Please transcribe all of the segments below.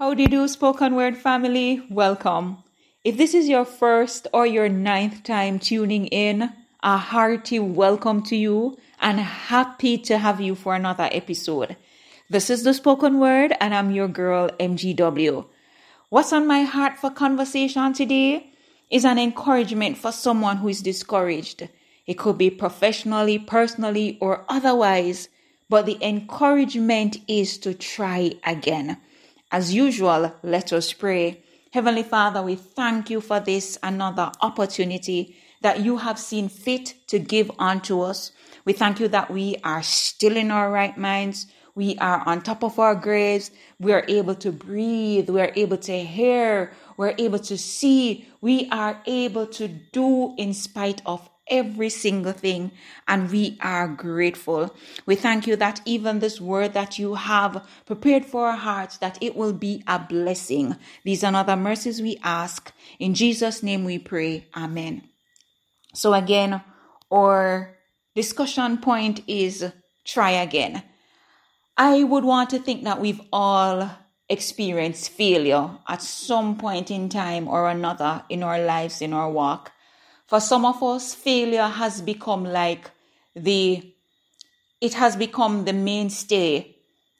How do you do, spoken word family? Welcome. If this is your first or your ninth time tuning in, a hearty welcome to you and happy to have you for another episode. This is the spoken word, and I'm your girl, MGW. What's on my heart for conversation today is an encouragement for someone who is discouraged. It could be professionally, personally, or otherwise, but the encouragement is to try again. As usual, let us pray. Heavenly Father, we thank you for this another opportunity that you have seen fit to give unto us. We thank you that we are still in our right minds. We are on top of our graves. We are able to breathe. We are able to hear. We're able to see. We are able to do in spite of every single thing, and we are grateful. We thank you that even this word that you have prepared for our hearts, that it will be a blessing. These are other mercies we ask. In Jesus' name we pray. Amen. So again, our discussion point is try again. I would want to think that we've all experienced failure at some point in time or another in our lives, in our walk. For some of us, failure has become like the, it has become the mainstay.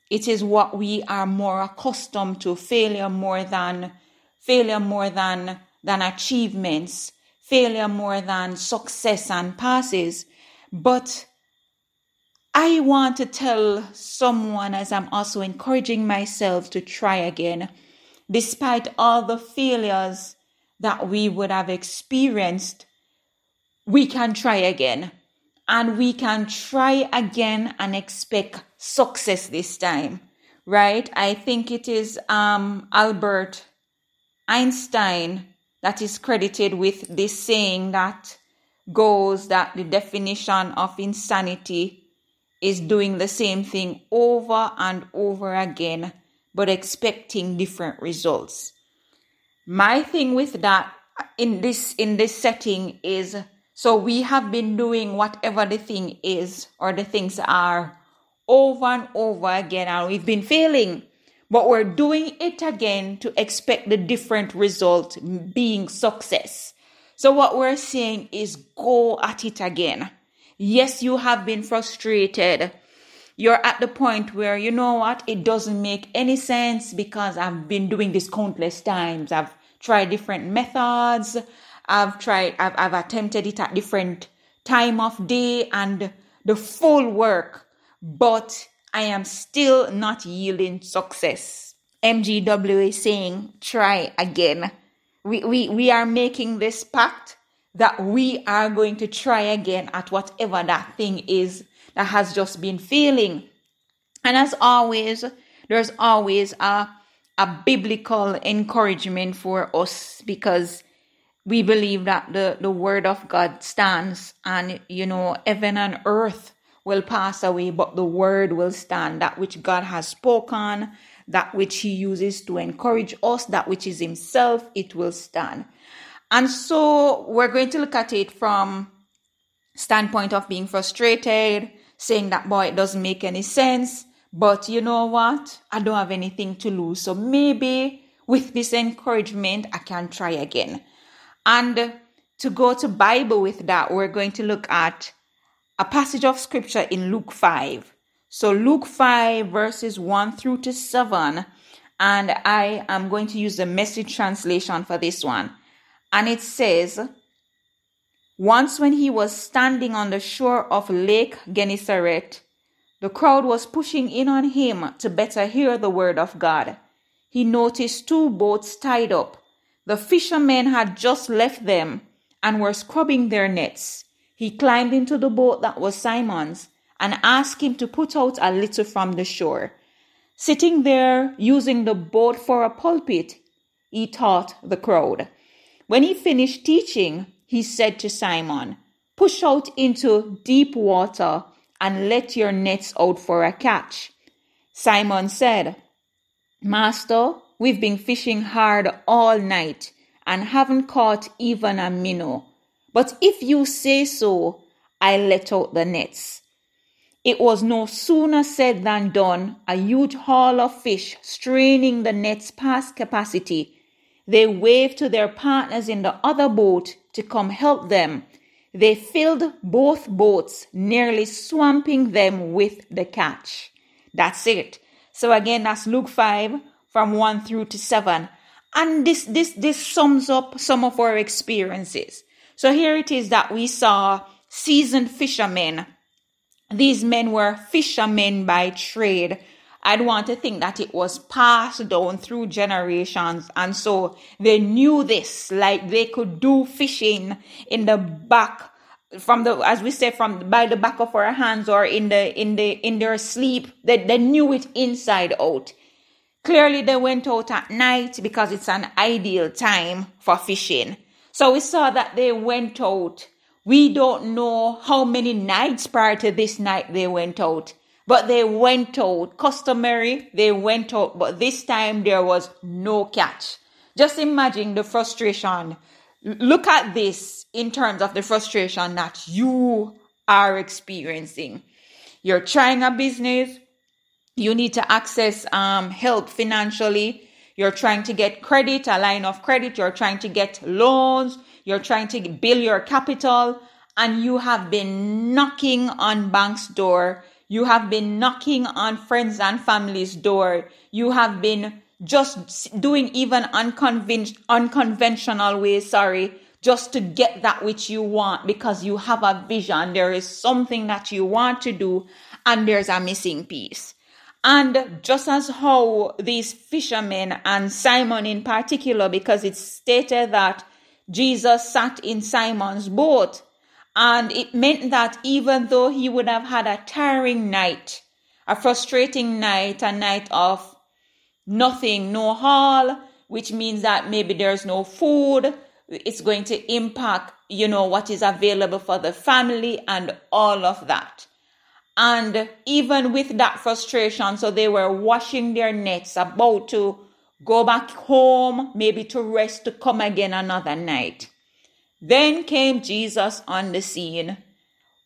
It is what we are more accustomed to. Failure more than, failure more than, than achievements. Failure more than success and passes. But I want to tell someone as I'm also encouraging myself to try again, despite all the failures that we would have experienced we can try again. And we can try again and expect success this time, right? I think it is um, Albert Einstein that is credited with this saying that goes that the definition of insanity is doing the same thing over and over again, but expecting different results. My thing with that in this in this setting is so we have been doing whatever the thing is or the things are over and over again, and we've been failing. But we're doing it again to expect the different result being success. So what we're saying is go at it again. Yes, you have been frustrated. You're at the point where you know what? It doesn't make any sense because I've been doing this countless times. I've tried different methods. I've tried, I've, I've attempted it at different time of day and the full work, but I am still not yielding success. MGW is saying, try again. We, we, we are making this pact that we are going to try again at whatever that thing is that has just been failing. And as always, there's always a, a biblical encouragement for us because we believe that the, the word of God stands and, you know, heaven and earth will pass away, but the word will stand. That which God has spoken, that which he uses to encourage us, that which is himself, it will stand. And so we're going to look at it from standpoint of being frustrated, saying that boy, it doesn't make any sense. But you know what? I don't have anything to lose. So maybe with this encouragement, I can try again. And to go to Bible with that, we're going to look at a passage of scripture in Luke 5. So Luke 5 verses 1 through to 7 and I am going to use the message translation for this one. And it says, Once when he was standing on the shore of Lake Gennesaret, the crowd was pushing in on him to better hear the word of God. He noticed two boats tied up the fishermen had just left them and were scrubbing their nets. He climbed into the boat that was Simon's and asked him to put out a little from the shore. Sitting there, using the boat for a pulpit, he taught the crowd. When he finished teaching, he said to Simon, Push out into deep water and let your nets out for a catch. Simon said, Master, We've been fishing hard all night and haven't caught even a minnow. But if you say so, I let out the nets. It was no sooner said than done. A huge haul of fish straining the nets past capacity. They waved to their partners in the other boat to come help them. They filled both boats, nearly swamping them with the catch. That's it. So again, that's Luke 5 from 1 through to 7. And this, this, this sums up some of our experiences. So here it is that we saw seasoned fishermen. These men were fishermen by trade. I'd want to think that it was passed down through generations. And so they knew this, like they could do fishing in the back from the as we say from by the back of our hands or in the in the in their sleep they, they knew it inside out clearly they went out at night because it's an ideal time for fishing. So we saw that they went out. We don't know how many nights prior to this night they went out but they went out. Customary they went out but this time there was no catch. Just imagine the frustration. Look at this in terms of the frustration that you are experiencing. You're trying a business, you need to access um, help financially. You're trying to get credit, a line of credit. You're trying to get loans. You're trying to build your capital. And you have been knocking on bank's door. You have been knocking on friends and family's door. You have been just doing even unconven- unconventional ways, sorry, just to get that which you want because you have a vision. There is something that you want to do and there's a missing piece. And just as how these fishermen and Simon in particular, because it's stated that Jesus sat in Simon's boat, and it meant that even though he would have had a tiring night, a frustrating night, a night of nothing, no haul, which means that maybe there's no food, it's going to impact, you know, what is available for the family and all of that. And even with that frustration, so they were washing their nets, about to go back home, maybe to rest, to come again another night. Then came Jesus on the scene.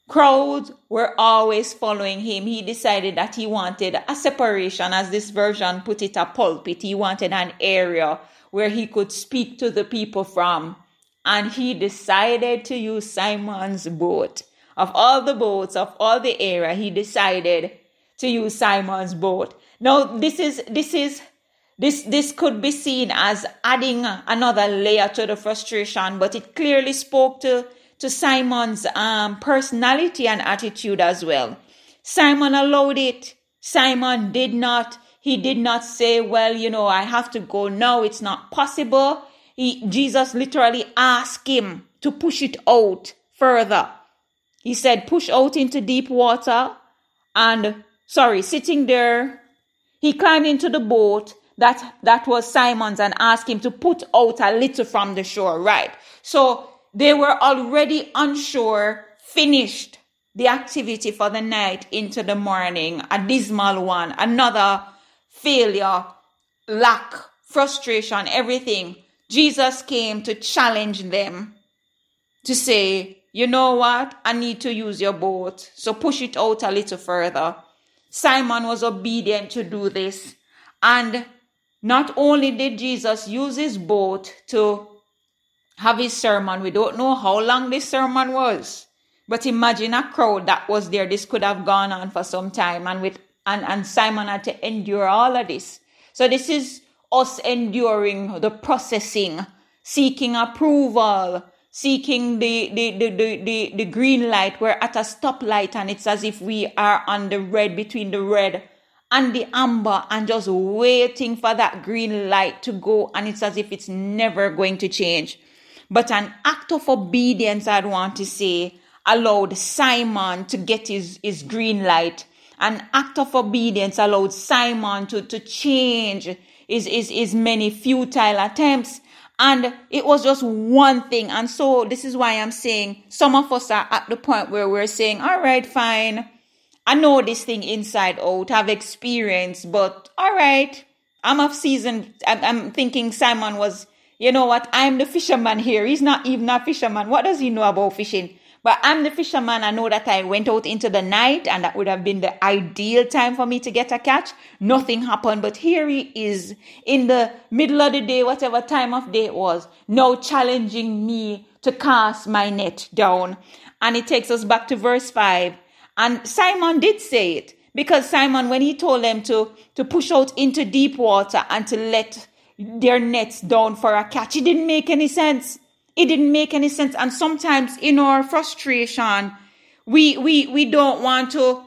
Crowds were always following him. He decided that he wanted a separation, as this version put it, a pulpit. He wanted an area where he could speak to the people from. And he decided to use Simon's boat. Of all the boats of all the area, he decided to use Simon's boat. Now, this is, this is, this, this could be seen as adding another layer to the frustration, but it clearly spoke to, to Simon's um, personality and attitude as well. Simon allowed it. Simon did not he did not say, well, you know, I have to go now. It's not possible. He, Jesus literally asked him to push it out further. He said, push out into deep water. And sorry, sitting there, he climbed into the boat that, that was Simon's and asked him to put out a little from the shore, right? So they were already on shore, finished the activity for the night into the morning, a dismal one, another failure, lack, frustration, everything, Jesus came to challenge them to say, you know what? I need to use your boat. So push it out a little further. Simon was obedient to do this. And not only did Jesus use his boat to have his sermon, we don't know how long this sermon was. But imagine a crowd that was there. This could have gone on for some time. And with and, and Simon had to endure all of this. So this is us enduring the processing, seeking approval, seeking the, the, the, the, the, green light. We're at a stoplight and it's as if we are on the red between the red and the amber and just waiting for that green light to go. And it's as if it's never going to change. But an act of obedience, I'd want to say, allowed Simon to get his, his green light an act of obedience allowed Simon to, to change his, his, his many futile attempts. And it was just one thing. And so this is why I'm saying some of us are at the point where we're saying, all right, fine. I know this thing inside out. I've experienced, but all right. I'm off season. I'm, I'm thinking Simon was, you know what? I'm the fisherman here. He's not even a fisherman. What does he know about fishing? But I'm the fisherman. I know that I went out into the night and that would have been the ideal time for me to get a catch. Nothing happened. But here he is in the middle of the day, whatever time of day it was, now challenging me to cast my net down. And it takes us back to verse 5. And Simon did say it because Simon, when he told them to, to push out into deep water and to let their nets down for a catch, it didn't make any sense. It didn't make any sense. And sometimes in our frustration, we, we, we don't want to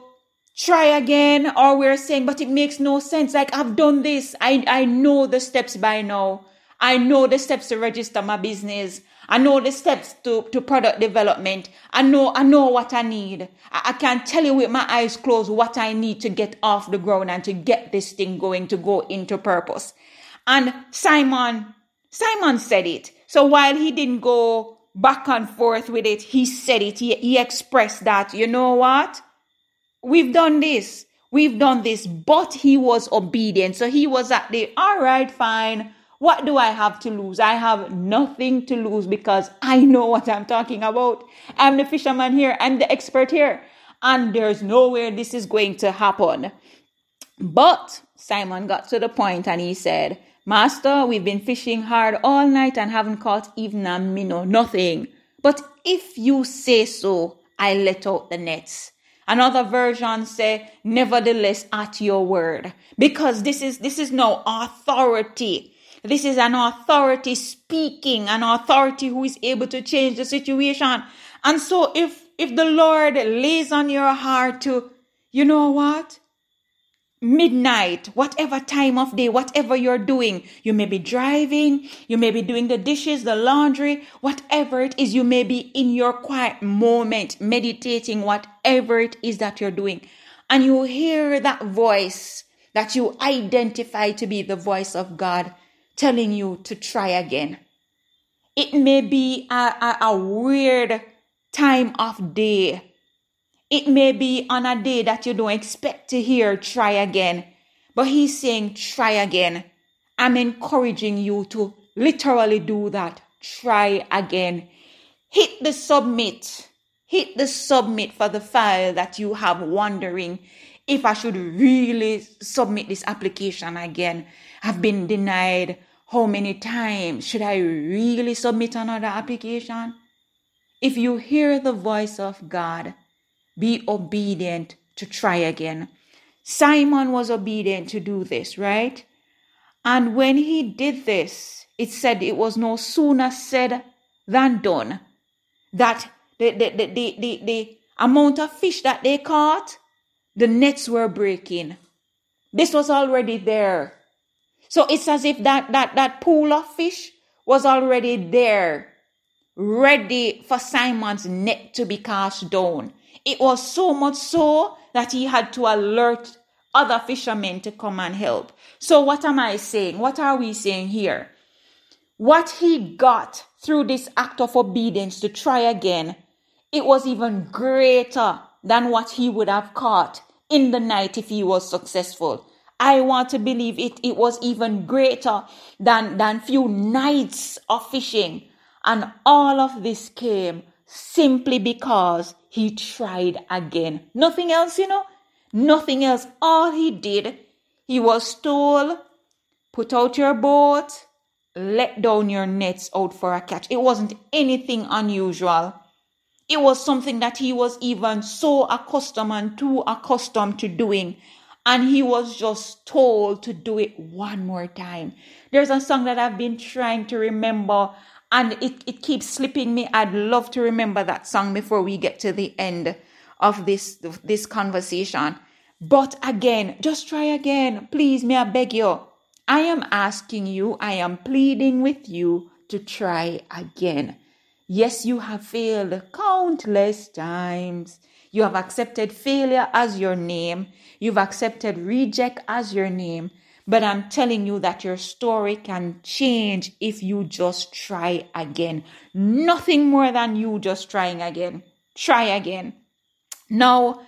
try again or we're saying, but it makes no sense. Like I've done this. I, I know the steps by now. I know the steps to register my business. I know the steps to, to product development. I know, I know what I need. I, I can tell you with my eyes closed what I need to get off the ground and to get this thing going to go into purpose. And Simon, Simon said it. So while he didn't go back and forth with it, he said it. He, he expressed that, you know what? We've done this. We've done this, but he was obedient. So he was at the, all right, fine. What do I have to lose? I have nothing to lose because I know what I'm talking about. I'm the fisherman here. I'm the expert here. And there's nowhere this is going to happen. But Simon got to the point and he said, Master, we've been fishing hard all night and haven't caught even a minnow, nothing. But if you say so, I let out the nets. Another version say, nevertheless, at your word. Because this is, this is no authority. This is an authority speaking, an authority who is able to change the situation. And so if, if the Lord lays on your heart to, you know what? Midnight, whatever time of day, whatever you're doing. You may be driving, you may be doing the dishes, the laundry, whatever it is, you may be in your quiet moment, meditating, whatever it is that you're doing. And you hear that voice that you identify to be the voice of God telling you to try again. It may be a, a, a weird time of day it may be on a day that you don't expect to hear try again, but he's saying try again. I'm encouraging you to literally do that. Try again. Hit the submit. Hit the submit for the file that you have wondering if I should really submit this application again. I've been denied how many times? Should I really submit another application? If you hear the voice of God, be obedient to try again. Simon was obedient to do this, right? And when he did this, it said it was no sooner said than done that the, the, the, the, the, the amount of fish that they caught, the nets were breaking. This was already there. So it's as if that, that, that pool of fish was already there, ready for Simon's net to be cast down. It was so much so that he had to alert other fishermen to come and help. So, what am I saying? What are we saying here? What he got through this act of obedience to try again, it was even greater than what he would have caught in the night if he was successful. I want to believe it, it was even greater than, than few nights of fishing. And all of this came simply because he tried again. Nothing else, you know? Nothing else. All he did, he was told, put out your boat, let down your nets out for a catch. It wasn't anything unusual. It was something that he was even so accustomed and too accustomed to doing. And he was just told to do it one more time. There's a song that I've been trying to remember and it, it keeps slipping me. I'd love to remember that song before we get to the end of this this conversation. But again, just try again. Please, may I beg you. I am asking you, I am pleading with you to try again. Yes, you have failed countless times. You have accepted failure as your name. You've accepted reject as your name. But I'm telling you that your story can change if you just try again. Nothing more than you just trying again. Try again. Now,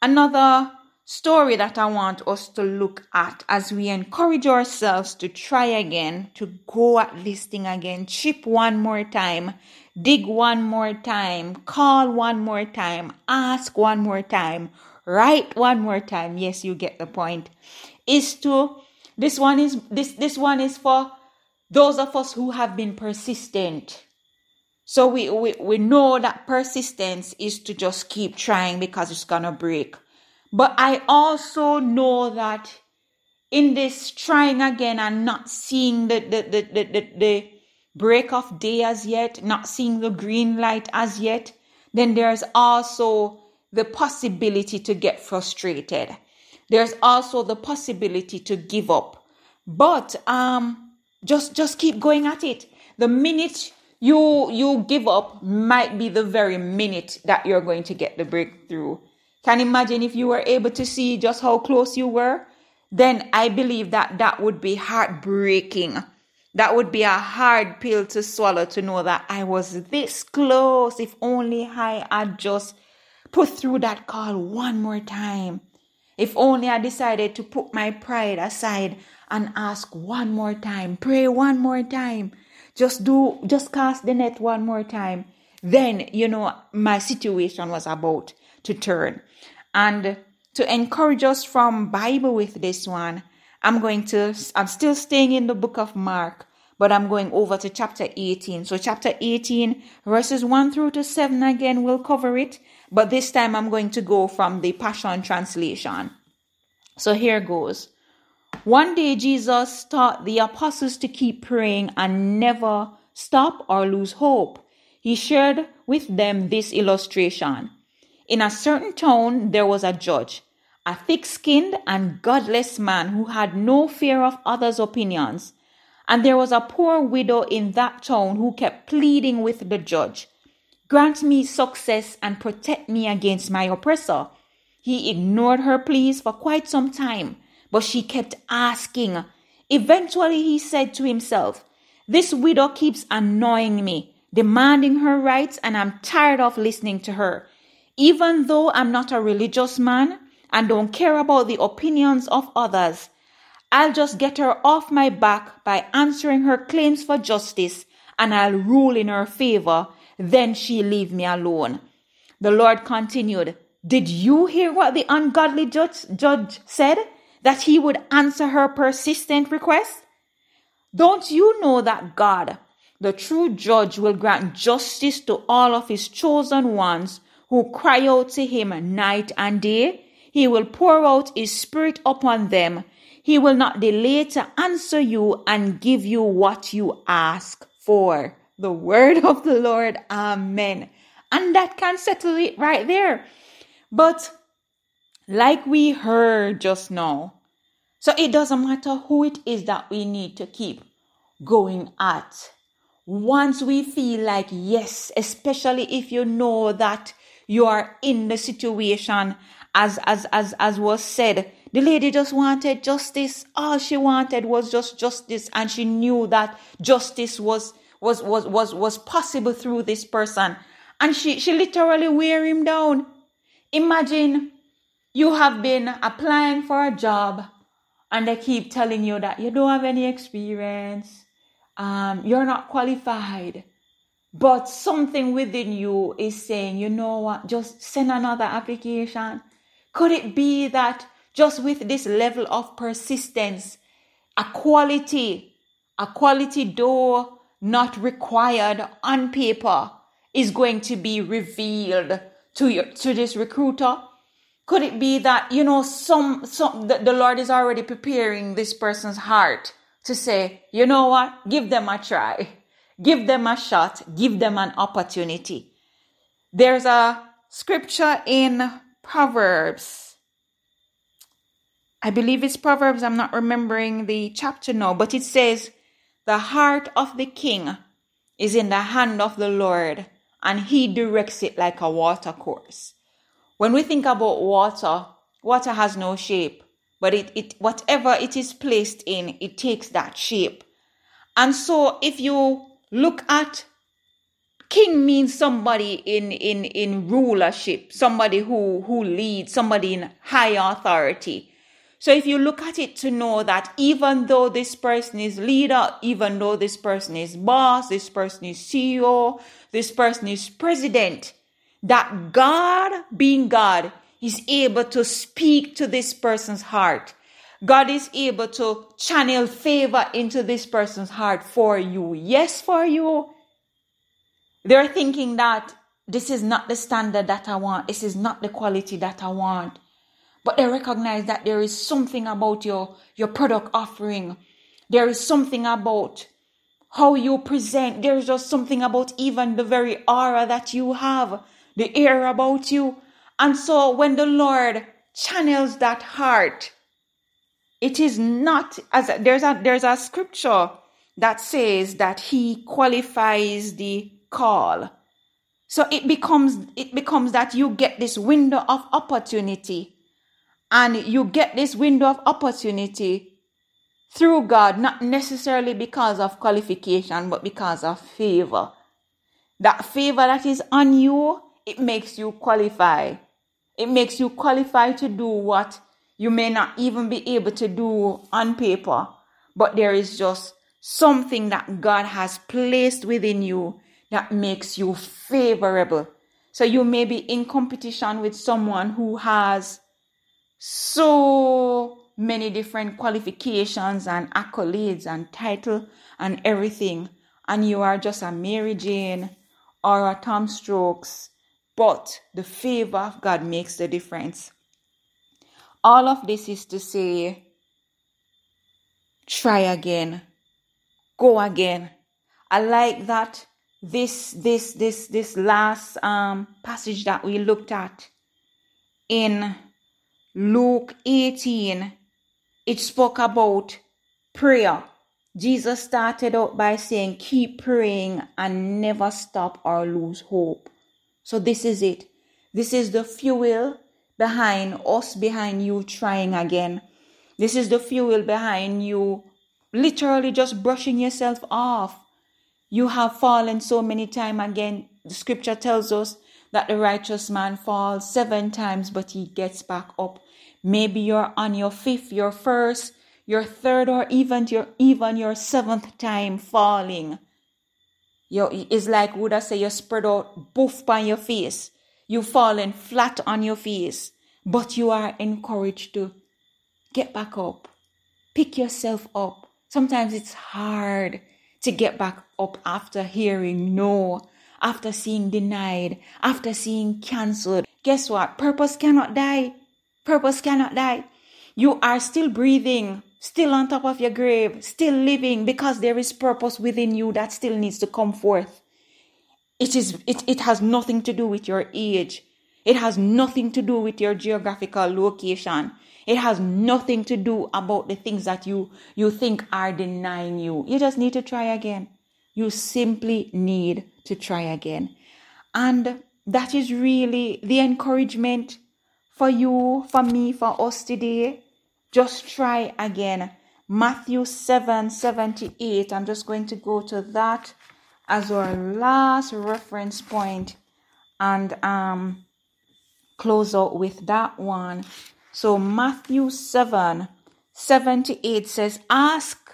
another story that I want us to look at as we encourage ourselves to try again, to go at this thing again, chip one more time, dig one more time, call one more time, ask one more time, write one more time. Yes, you get the point. Is to this one is this this one is for those of us who have been persistent. So we, we, we know that persistence is to just keep trying because it's gonna break. But I also know that in this trying again and not seeing the, the, the, the, the, the break of day as yet, not seeing the green light as yet, then there's also the possibility to get frustrated. There's also the possibility to give up. But um just just keep going at it. The minute you you give up might be the very minute that you're going to get the breakthrough. Can imagine if you were able to see just how close you were? Then I believe that that would be heartbreaking. That would be a hard pill to swallow to know that I was this close. If only I had just put through that call one more time. If only I decided to put my pride aside and ask one more time, pray one more time, just do, just cast the net one more time. Then, you know, my situation was about to turn. And to encourage us from Bible with this one, I'm going to, I'm still staying in the book of Mark, but I'm going over to chapter 18. So chapter 18, verses 1 through to 7 again, we'll cover it. But this time I'm going to go from the Passion Translation. So here goes. One day Jesus taught the apostles to keep praying and never stop or lose hope. He shared with them this illustration. In a certain town there was a judge, a thick skinned and godless man who had no fear of others' opinions. And there was a poor widow in that town who kept pleading with the judge, Grant me success and protect me against my oppressor. He ignored her pleas for quite some time, but she kept asking. Eventually, he said to himself, This widow keeps annoying me, demanding her rights, and I'm tired of listening to her. Even though I'm not a religious man and don't care about the opinions of others, I'll just get her off my back by answering her claims for justice and I'll rule in her favor. Then she'll leave me alone. The Lord continued, Did you hear what the ungodly judge, judge said? That he would answer her persistent request? Don't you know that God, the true judge, will grant justice to all of his chosen ones who cry out to him night and day? He will pour out his spirit upon them he will not delay to answer you and give you what you ask for. The word of the Lord. Amen. And that can settle it right there. But like we heard just now, so it doesn't matter who it is that we need to keep going at. Once we feel like, yes, especially if you know that you are in the situation as, as, as, as was said, the lady just wanted justice. All she wanted was just justice. And she knew that justice was, was, was, was, was possible through this person. And she, she literally wear him down. Imagine you have been applying for a job and they keep telling you that you don't have any experience. Um, you're not qualified. But something within you is saying, you know what, just send another application. Could it be that just with this level of persistence, a quality, a quality door not required on paper is going to be revealed to your, to this recruiter? Could it be that, you know, some, some, the, the Lord is already preparing this person's heart to say, you know what? Give them a try. Give them a shot. Give them an opportunity. There's a scripture in Proverbs I believe it's Proverbs, I'm not remembering the chapter now, but it says, The heart of the king is in the hand of the Lord, and he directs it like a water course. When we think about water, water has no shape, but it, it whatever it is placed in, it takes that shape. And so if you look at king means somebody in in in rulership, somebody who who leads, somebody in high authority. So if you look at it to know that even though this person is leader, even though this person is boss, this person is CEO, this person is president, that God being God is able to speak to this person's heart. God is able to channel favor into this person's heart for you. Yes, for you. They're thinking that this is not the standard that I want. This is not the quality that I want but they recognize that there is something about your, your product offering. There is something about how you present. There's just something about even the very aura that you have, the air about you. And so when the Lord channels that heart, it is not as a, there's a there's a scripture that says that he qualifies the call. So it becomes it becomes that you get this window of opportunity and you get this window of opportunity through God, not necessarily because of qualification, but because of favor. That favor that is on you, it makes you qualify. It makes you qualify to do what you may not even be able to do on paper, but there is just something that God has placed within you that makes you favorable. So you may be in competition with someone who has so many different qualifications and accolades and title and everything. And you are just a Mary Jane or a Tom Strokes but the favor of God makes the difference. All of this is to say try again. Go again. I like that this this this this last um passage that we looked at in Luke 18, it spoke about prayer. Jesus started out by saying, Keep praying and never stop or lose hope. So, this is it. This is the fuel behind us, behind you trying again. This is the fuel behind you literally just brushing yourself off. You have fallen so many times again. The scripture tells us that the righteous man falls seven times, but he gets back up. Maybe you're on your fifth, your first, your third, or even your even your seventh time falling. You it's like would I say you spread out boof on your face. You fallen flat on your face, but you are encouraged to get back up, pick yourself up. Sometimes it's hard to get back up after hearing no, after seeing denied, after seeing cancelled. Guess what? Purpose cannot die. Purpose cannot die. You are still breathing, still on top of your grave, still living because there is purpose within you that still needs to come forth. It is it, it has nothing to do with your age. It has nothing to do with your geographical location. It has nothing to do about the things that you you think are denying you. You just need to try again. You simply need to try again. And that is really the encouragement for you, for me, for us today. Just try again. Matthew 7 78. I'm just going to go to that as our last reference point and um close out with that one. So Matthew 7 78 says, Ask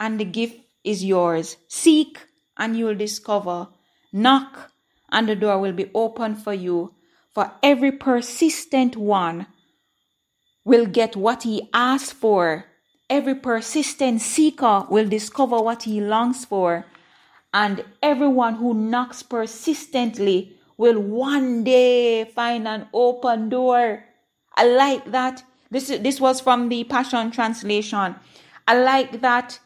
and the gift is yours. Seek and you'll discover. Knock and the door will be open for you. For every persistent one will get what he asks for. Every persistent seeker will discover what he longs for. And everyone who knocks persistently will one day find an open door. I like that. This, this was from the Passion Translation. I like that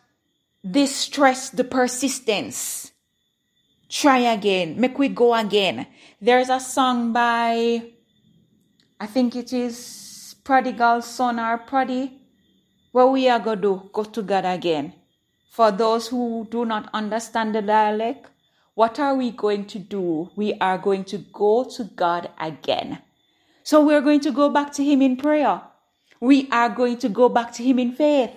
this stress the persistence. Try again. Make we go again. There's a song by, I think it is Prodigal Son or Prodi. What we are going to do, go to God again. For those who do not understand the dialect, what are we going to do? We are going to go to God again. So we're going to go back to Him in prayer. We are going to go back to Him in faith.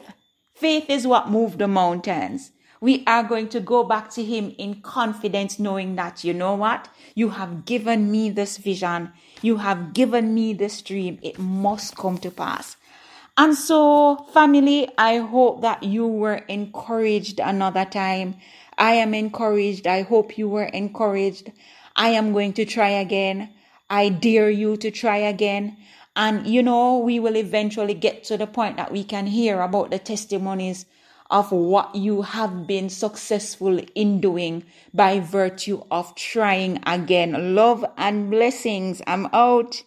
Faith is what moved the mountains. We are going to go back to Him in confidence, knowing that, you know what? You have given me this vision. You have given me this dream. It must come to pass. And so, family, I hope that you were encouraged another time. I am encouraged. I hope you were encouraged. I am going to try again. I dare you to try again. And you know, we will eventually get to the point that we can hear about the testimonies of what you have been successful in doing by virtue of trying again. Love and blessings. I'm out.